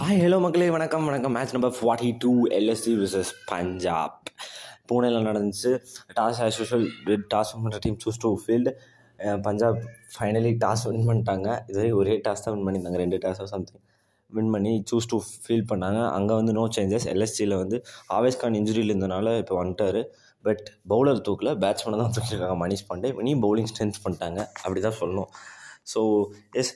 Hi hello மக்களே வணக்கம். வணக்கம். Match number forty two LSG versus Punjab பூனேயில் நடந்துச்சு. டாஸ் ஆஸ் யூஷுவல் டாஸ் பண்ணுற team choose to field Punjab finally toss win பண்ணிட்டாங்க. இதுவரை ஒரே டாஸ் தான் வின் பண்ணியிருந்தாங்க. ரெண்டு டாஸோ சம்திங் வின் பண்ணி சூஸ் டூ ஃபீல் பண்ணாங்க. அங்கே வந்து நோ சேஞ்சஸ் எல்எஸ்சியில் வந்து ஆவேஸ் கான் இன்ஜுரியில் இருந்தனால இப்போ வந்துட்டார். பட் பவுலர் தூக்கில். பேட்ஸ்மேனை தான் தூக்கிருக்காங்க மணிஷ் பாண்டே. இனி பவுலிங் ஸ்ட்ரென்த் பண்ணிட்டாங்க. அப்படி தான் சொல்லணும். ஸோ எஸ்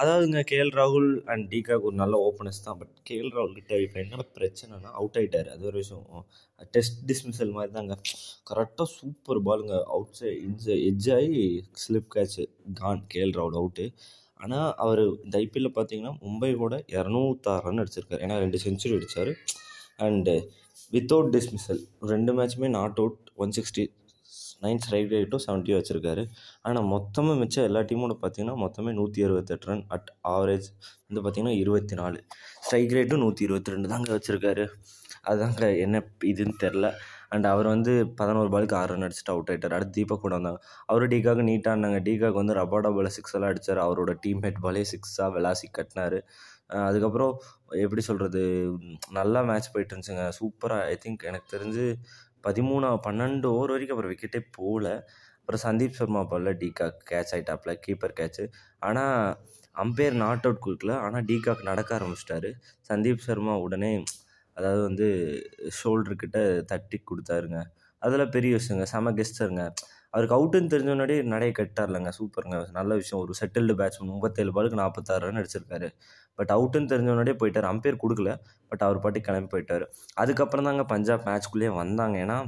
அதாவதுங்க கேஎல் ராகுல் அண்ட் டிகாக் ஒரு நல்ல ஓப்பனர்ஸ் தான். பட் கேஎல் ராகுல் கிட்ட இப்போ என்ன பிரச்சனைனா அவுட் ஆகிட்டார் அது ஒரு விஷயம். டெஸ்ட் டிஸ்மிசல் மாதிரி தாங்க. கரெக்டாக சூப்பர் பாலுங்க அவுட் சைட் இன்ச எட்ஜ் ஆகி ஸ்லிப் கேட்ச் கான் கேஎல் ராகுல் அவுட்டு ஆனால் அவர் இந்த ஐபிஎல்ல பார்த்தீங்கன்னா மும்பை கூட இரநூத்தாறு ரன் அடிச்சிருக்காரு. ஏன்னா ரெண்டு செஞ்சுரி அடித்தார் அண்டு வித்தவுட் டிஸ்மிசல் ரெண்டு மேட்ச்சுமே not out one sixty nine strike ரேட்டும் செவன்ட்டி வச்சுருக்காரு. ஆனால் மொத்தமாக மிச்சம் எல்லா டீமோட பார்த்தீங்கன்னா மொத்தமே நூற்றி அறுபத்தெட்டு ரன் அட் ஆவரேஜ் வந்து பார்த்திங்கன்னா இருபத்தி நாலு. ஸ்ட்ரைக் ரேட்டும் நூற்றி இருபத்தி ரெண்டு தாங்க வச்சுருக்காரு. அதுதாங்க என்ன இதுன்னு தெரில அண்ட் அவர் வந்து பதினோரு பாலுக்கு ஆறு ரன் அடிச்சுட்டு அவுட் ஆகிட்டார் அடுத்து தீபக் கூட வந்தாங்க. அவர் டீக்காக நீட்டாக இருந்தாங்க. டீகாக் வந்து ரபாடா பால் சிக்ஸ் எல்லாம் அடித்தார் அவரோட டீம்மேட் பாலே சிக்ஸாக விளாசி கட்டினார். அதுக்கப்புறம் எப்படி சொல்கிறது நல்லா மேட்ச் போயிட்டு இருந்துச்சுங்க. சூப்பராக ஐ திங்க் எனக்கு தெரிஞ்சு பதிமூணா பன்னெண்டு ஓவர் வரைக்கும் அப்புறம் விக்கெட்டே போகல. அப்புறம் சந்தீப் சர்மா பாலில் டீகாக் கேட்ச் ஆகிட்டாப்ல கீப்பர் கேட்ச்சு ஆனால் அம்பையர் நாட் அவுட் கொடுக்கல. ஆனால் டீகாக் நடக்க ஆரம்பிச்சிட்டாரு. சந்தீப் சர்மா உடனே அதாவது வந்து ஷோல்டர்கிட்ட தட்டி கொடுத்தாருங்க. அதில் பெரிய விஷயங்க. செம கெஸ்டருங்க அவருக்கு அவுட்டுன்னு தெரிஞ்ச முன்னாடி நடைய கட்டார்லங்க. சூப்பருங்க. நல்ல விஷயம். ஒரு செட்டில்டு பேட்ஸ்மேன் முப்பத்தேழு பாலுக்கு நாற்பத்தாறு ரன் அடிச்சிருக்காரு பட் அவுட்டுன்னு தெரிஞ்ச முன்னாடியே போயிட்டார். அம்பையர் கொடுக்கல. பட் அவர் பாட்டி கிளம்பி போயிட்டார். அதுக்கப்புறம் தாங்க பஞ்சாப் மேட்ச்குள்ளேயே வந்தாங்க. ஏன்னா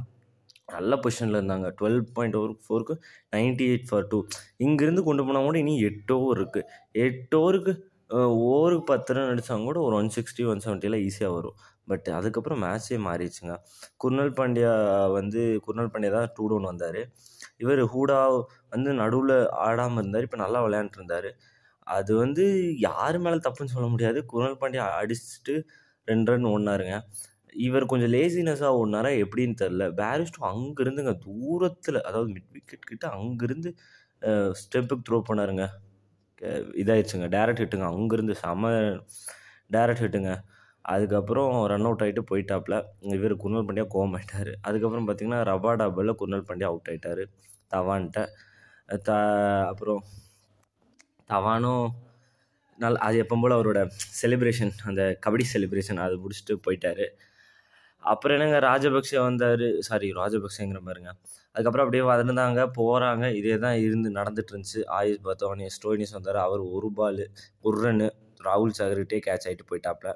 நல்ல பொசிஷனில் இருந்தாங்க. டுவெல் பாயிண்ட் ஓவர் ஃபோருக்கு நைன்ட்டி எயிட் ஃபார் டூ இங்கேருந்து கொண்டு போனால் கூட இனி எட்டு ஓவர் இருக்குது எட்டு ஓவருக்கு ஓவருக்கு பத்து ரன் அடித்தாங்க கூட ஒரு ஒன் சிக்ஸ்டி ஒன் செவன்ட்டிலாம் ஈஸியாக வரும். பட் அதுக்கப்புறம் மேட்ச்சே மாறிடுச்சுங்க. குர்னல் பாண்டியா வந்து குர்னல் பாண்டியா தான் டூ டவுன் வந்தார். இவர் ஹூடா வந்து நடுவில் ஆடாமல் இருந்தார். இப்போ நல்லா விளையாண்டுருந்தார். அது வந்து யார் மேலே தப்புன்னு சொல்ல முடியாது. குர்னல் பாண்டியா அடிச்சுட்டு ரெண்டு ரன் ஓடினாருங்க. இவர் கொஞ்சம் லேசினஸாக ஓடினாரா எப்படின்னு தெரில பேரிஸ்டும் அங்கேருந்துங்க தூரத்தில் அதாவது மிட் விக்கெட் கிட்ட அங்கேருந்து ஸ்டெப்புக்கு த்ரோ பண்ணாருங்க. இதாகிடுச்சுங்க டேரக்ட் ஹிட்டுங்க அங்கேருந்து செம டேரக்ட் ஹிட்டுங்க அதுக்கப்புறம் ரன் அவுட் ஆகிட்டு போயிட்டாப்புல இவர் குர்னல் பாண்டியா கோவம் ஆகிட்டார் அதுக்கப்புறம் பார்த்திங்கன்னா ரபா பாலில் குர்னல் பாண்டியா அவுட் ஆகிட்டார் தவான்ட்ட. த அப்புறம் தவானும் நல் அது எப்போ போல் அவரோட செலிப்ரேஷன் அந்த கபடி செலிப்ரேஷன் அது முடிச்சுட்டு போயிட்டார். அப்புறம் என்னங்க ராஜபக்சே வந்தார். சாரி ராஜபக்சேங்கிற மாதிரிங்க. அதுக்கப்புறம் அப்படியே வந்திருந்தாங்க போகிறாங்க இதே தான் இருந்து நடந்துட்டு இருந்துச்சு ஆயுஷ் பத்தவானி ஸ்டோனிஸ் வந்தார். அவர் ஒரு பால் ஒரு ரன்னு ராகுல் சாகர்கிட்டே கேட்ச் ஆகிட்டு போயிட்டாப்ல.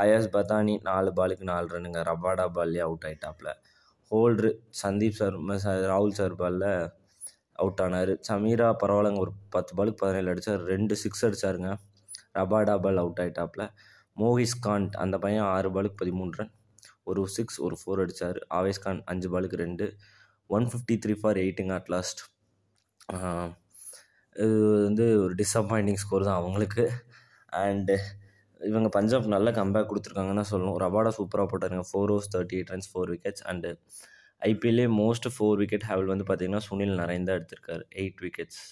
ஆயாஸ் பத்தானி நாலு பாலுக்கு நாலு ரன்னுங்க ரபாடா பால்லே அவுட் ஆகிட்டாப்ல ஹோல்ட்ரு சந்தீப் சார் ராகுல் சார் பாலில் அவுட் ஆனார். சமீரா பரவாயில்லங்க ஒரு பத்து பாலுக்கு பதினேழு அடித்தார் ரெண்டு சிக்ஸ் அடித்தாருங்க ரபாடா பால் அவுட் ஆகிட்டாப்ல மோகிஸ் கான்ட் அந்த பையன் ஆறு பாலுக்கு பதிமூணு ரன் ஒரு சிக்ஸ் ஒரு ஃபோர் அடித்தார் ஆவேஸ் கான் அஞ்சு பாலுக்கு ரெண்டு. ஒன் ஃபிஃப்டி த்ரீ ஃபார் எயிட்டுங்க அட் லாஸ்ட் இது வந்து ஒரு டிஸப்பாயிண்டிங் ஸ்கோர் தான் அவங்களுக்கு. அண்டு இவங்க பஞ்சாப் நல்ல கம்பேக் கொடுத்துருக்காங்கன்னு சொல்லணும். ரபாடா சூப்பராக போட்டாருங்க. Four overs thirty eight runs four wickets and ஐபிஎல்லே most four wicket haul வந்து பார்த்திங்கன்னா சுனில் நரேன் எடுத்திருக்கார் எடுத்திருக்காரு. Eight wickets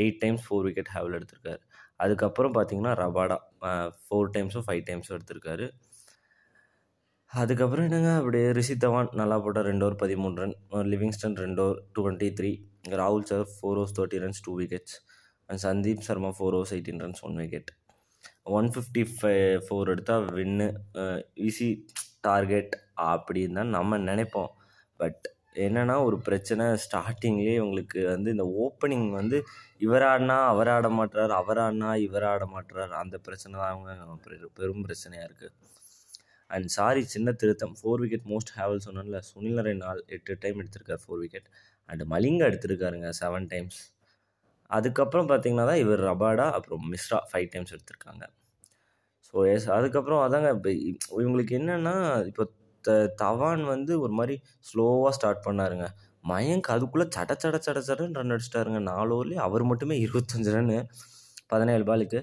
eight times four wicket haul எடுத்திருக்காரு. அதுக்கப்புறம் பார்த்திங்கன்னா ரபாடா ஃபோர் டைம்ஸும் ஃபைவ் டைம்ஸும் எடுத்திருக்காரு. அதுக்கப்புறம் என்னங்க அப்படியே ரிஷி தவான் நல்லா போட்டால் ரெண்டு ஓவர் பதிமூணு ரன். லிவிங்ஸ்டன் ரெண்டு ஓவர் டுவெண்ட்டி த்ரீ ராகுல் sir four overs thirty runs two wickets and Sandeep Sharma four overs eighteen runs one wicket one fifty five for எடுத்தால் வின்னு ஈஸி டார்கெட் அப்படின்னு தான் நம்ம நினைப்போம். பட் என்னென்னா ஒரு பிரச்சனை ஸ்டார்டிங்லேயே உங்களுக்கு வந்து இந்த ஓப்பனிங் வந்து இவர் ஆடினா அவர் ஆட மாட்டுறார் அவர் ஆடினா இவர் ஆட மாட்டுறார் அந்த பிரச்சனை தான் அவங்க பெரும் பிரச்சனையாக இருக்குது அண்ட் சாரி சின்ன திருத்தம். ஃபோர் விக்கெட் மோஸ்ட் ஹேவல் சொன்னால சுனில் நரேன் நாள் எட்டு டைம் எடுத்திருக்கார் ஃபோர் விக்கெட் அண்ட் மலிங்கா எடுத்திருக்காருங்க செவன் டைம்ஸ் அதுக்கப்புறம் பார்த்தீங்கன்னா தான் இவர் ரபாடா அப்புறம் மிஸ்ரா ஃபைவ் டைம்ஸ் எடுத்திருக்காங்க. ஸோ எஸ் அதுக்கப்புறம் அதாங்க இப்போ இவங்களுக்கு என்னென்னா இப்போ த தவான் வந்து ஒரு மாதிரி ஸ்லோவாக ஸ்டார்ட் பண்ணாருங்க. மயங்க் அதுக்குள்ளே சட சட சட சடன்னு ரன் அடிச்சிட்டாருங்க. நாலு ஓவர்லேயே அவர் மட்டுமே இருபத்தஞ்சு ரன்னு பதினேழு பாலுக்கு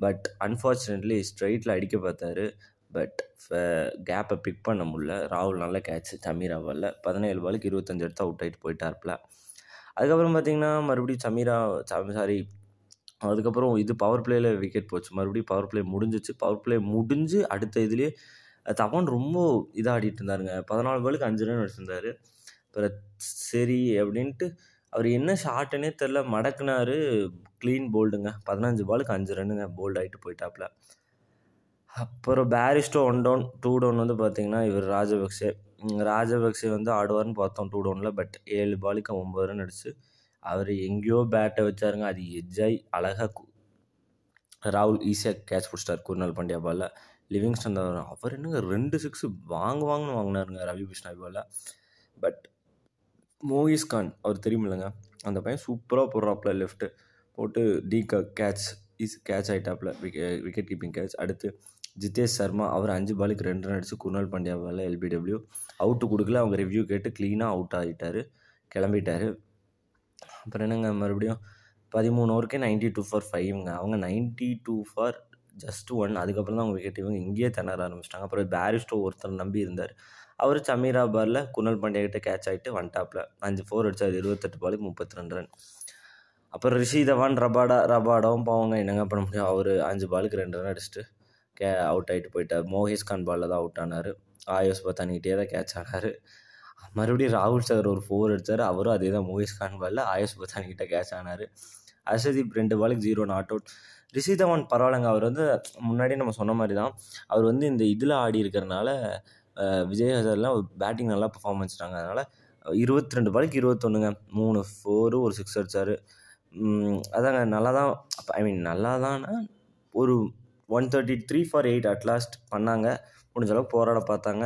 பட் அன்ஃபார்ச்சுனேட்லி ஸ்ட்ரைட்டில் அடிக்க பார்த்தாரு. பட் கேப்பை பிக் பண்ண முடில ராகுல் நல்ல கேட்ச் சமீரா பாலில் பதினேழு பாலுக்கு இருபத்தஞ்சு எடுத்து அவுட் ஆகிட்டு போயிட்டார்ப்பில் அதுக்கப்புறம் பார்த்திங்கன்னா மறுபடியும் சமீரா சாரி அதுக்கப்புறம் இது பவர் பிளேயில் விக்கெட் போச்சு. மறுபடியும் பவர் பிளே முடிஞ்சிச்சு. பவர் பிளே முடிஞ்சு அடுத்த இதுலேயே தவான் ரொம்ப இதாகிட்டு இருந்தாருங்க. பதினாலு பாலுக்கு அஞ்சு ரன் அடிச்சிருந்தாரு அப்புறம் சரி அப்படின்ட்டு அவர் என்ன ஷாட்டுன்னே தெரில மடக்குனாரு. க்ளீன் போல்டுங்க பதினஞ்சு பாலுக்கு அஞ்சு ரன்னுங்க போல்ட் ஆகிட்டு போயிட்டாப்புல அப்புறம் Bairstow one down two down வந்து பார்த்தீங்கன்னா இவர் ராஜபக்சே. ராஜபக்சே வந்து ஆடுவார்னு பார்த்தோம் டூ டவுனில் பட் ஏழு பாலுக்கு ஒம்பது ரன் அடிச்சு அவர் எங்கேயோ பேட்டை வச்சாருங்க அது எஜ்ஜாய் அழகாக ராகுல் ஈஸியாக கேட்ச் பிடிச்சிட்டார் குருநாள் பாண்டியா பாலில் லிவிங்ஸ்டன் தான் அவர் என்னங்க ரெண்டு சிக்ஸு வாங்க வாங்கன்னு வாங்கினாருங்க ரவி பிஷ்ணாய் பாலில் பட் மோகிஸ் கான் அவர் தெரியுமில்லைங்க அந்த பையன் சூப்பராக போடுறாப்புல லெஃப்ட்டு போட்டு டீ கேட்ச் இஸ் கேட்ச் ஆகிட்டாப்புல விக்கெட் கீப்பிங் கேட்ச் அடுத்து ஜிதேஷ் சர்மா அவர் அஞ்சு பாலுக்கு ரெண்டு ரன் அடிச்சு குர்னால் பாண்டியா எல்பிடபிள்யூ அவுட்டு கொடுக்கல. அவங்க ரிவ்யூ கேட்டு க்ளீனாக அவுட் ஆகிட்டார் கிளம்பிட்டாரு. அப்புறம் என்னங்க மறுபடியும்? பதிமூணு ஓவருக்கே நைன்ட்டி டூ ஃபார் ஃபைவ்ங்க அவங்க ninety two for just one அதுக்கப்புறம் தான் அவங்க விக்கெட் இவங்க இங்கேயே திணற ஆரம்பிச்சிட்டாங்க. அப்புறம் பேரிஸ்டோ ஒருத்தர் நம்பி இருந்தார். அவர் சமீராபாரில் குணல் பாண்டியா கிட்ட கேட்ச் ஆகிட்டு வந்துட்டாப்ல. அஞ்சு ஃபோர் அடிச்சார் இருபத்தெட்டு பாலுக்கு முப்பத்தி ரெண்டு ரன் அப்புறம் ரிஷி தவான் ரபாடா ரபாடாவும் பாவங்க. என்னங்க பண்ண முடியும்? அவர் அஞ்சு பாலுக்கு ரெண்டு ரன் அடிச்சுட்டு கே அவுட் ஆகிட்டு போயிட்டார். மோகேஷ் கான் பாலில் தான் அவுட் ஆனார். ஆயுஷ் பத்தானிக்கிட்டே தான் கேட்ச் ஆனார். மறுபடியும் ராகுல் சகர் ஒரு ஃபோர் அடித்தார் அவரும் அதே தான் மோகேஷ் கான் பாலில் ஆயுஷ் பத்தானிக்கிட்ட கேட்ச் ஆனார். அர்ஷதீப் ரெண்டு பாலுக்கு zero not out Rishi Dhawan பரவாயில்லைங்க. அவர் வந்து முன்னாடியே நம்ம சொன்ன மாதிரி தான். அவர் வந்து இந்த இதில் ஆடி இருக்கிறனால அஹ், விஜய் பேட்டிங் நல்லா பெர்ஃபார்ம் வச்சுட்டாங்க அதனால் இருபத்தி ரெண்டு பாலுக்கு இருபத்தொன்னுங்க. மூணு ஃபோரு ஒரு சிக்ஸ் அடித்தார் அதாங்க நல்லா தான் ஐ மீன் நல்லா தான்னா ஒரு one thirty three for eight at last பண்ணாங்க. முடிஞ்சளவு போராட பார்த்தாங்க.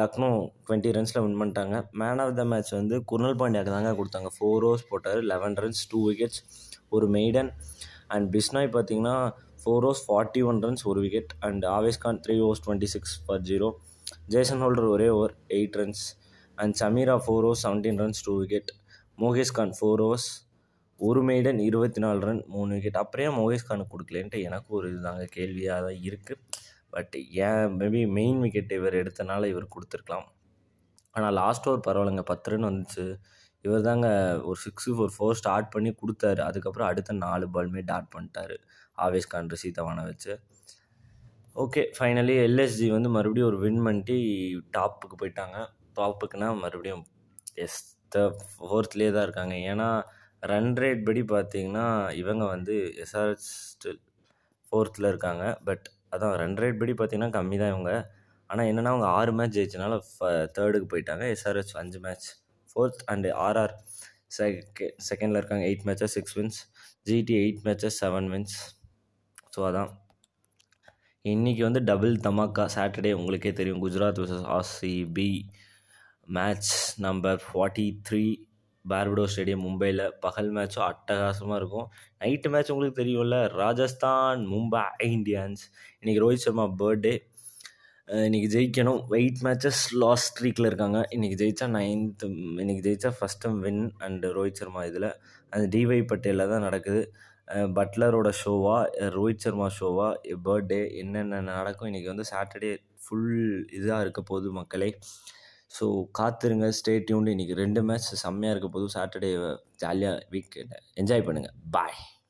லக்னோ டுவெண்ட்டி ரன்ஸில் வின் பண்ணிட்டாங்க. மேன் ஆஃப் த மேட்ச் வந்து குர்னல் பாண்டியாக்கு தாங்க கொடுத்தாங்க. ஃபோர் ஓவர்ஸ் போட்டார். லெவன் ரன்ஸ் டூ விக்கெட்ஸ் ஒரு மெய்டன் அண்ட் பிஸ்னாய் பார்த்தீங்கன்னா four overs forty one runs ஒரு wicket and Avesh Khan three overs twenty six for zero Jason Holder ஒரே over eight runs and Chameera four overs seventeen runs two wicket Mokesh Khan four overs ஒரு maiden இருபத்தி நாலு run மூணு wicket அப்புறம் ஏன் கானுக்கு கொடுக்கலன்ட்டு எனக்கு ஒரு இதுதாங்க கேள்வியாக தான் இருக்குது பட் ஏன் மேபி மெயின் விக்கெட் இவர் எடுத்தனால இவர் கொடுத்துருக்கலாம். ஆனால் லாஸ்ட் ஓவர் பரவாயில்லைங்க. பத்து ரன் வந்துச்சு. இவர் தாங்க ஒரு சிக்ஸு ஒரு ஃபோர் ஸ்டார்ட் பண்ணி கொடுத்தாரு. அதுக்கப்புறம் அடுத்த நாலு பாலுமே டாட் பண்ணிட்டாரு. ஆவேஷ் கான் ரிஷி வச்சு. ஓகே ஃபைனலி எல்எஸ்ஜி வந்து மறுபடியும் ஒரு வின் பண்ணிட்டு டாப்புக்கு போயிட்டாங்க. டாப்புக்குன்னா மறுபடியும் எஸ் த ஃபோர்த்லேயே தான் இருக்காங்க. ஏன்னா ரன் ரேட் படி பார்த்தீங்கன்னா இவங்க வந்து எஸ்ஆர்எச் ஸ்டில் ஃபோர்த்தில் இருக்காங்க. பட் அதான் ரன் ரேட் படி பார்த்தீங்கன்னா கம்மி தான் இவங்க. ஆனால் என்னென்னா அவங்க ஆறு மேட்ச் ஜெயிச்சனால தேர்டுக்கு போயிட்டாங்க. எஸ்ஆர்எச் அஞ்சு மேட்ச் ஃபோர்த் அண்டு ஆர்ஆர் செகே செகண்டில் இருக்காங்க. Eight matches six wins GT eight matches seven wins so அதான். இன்றைக்கி வந்து டபுள் தமாக்கா. சாட்டர்டே உங்களுக்கே தெரியும். Gujarat versus RCB match number forty three Brabourne stadium மும்பையில் பகல் மேட்சும் அட்டகாசமாக இருக்கும். நைட்டு மேட்ச் உங்களுக்கு தெரியும்ல? ராஜஸ்தான் மும்பை இந்தியன்ஸ் இன்றைக்கி ரோஹித் சர்மா பர்த்டே இன்றைக்கி ஜெயிக்கணும். வெயிட் மேட்சஸ் லாஸ்ட் ஸ்ட்ரீக்கில் இருக்காங்க. இன்றைக்கி ஜெயித்தா நைன்த்து இன்றைக்கி ஜெயித்தா first time win and Rohit Sharma இதில். அந்த டிவை பட்டேலில் தான் நடக்குது. பட்லரோட ஷோவா ரோஹித் சர்மா ஷோவா பர்த்டே என்னென்ன நடக்கும்? இன்றைக்கி வந்து சாட்டர்டே ஃபுல் இதாக இருக்க போகுது மக்களே. ஸோ காத்திருங்க ஸ்டே டியூன்டு இன்றைக்கி ரெண்டு மேட்ச் செம்மையாக இருக்க. போதும் சாட்டர்டே ஜாலியாக வீக் என்ஜாய் பண்ணுங்கள் பாய்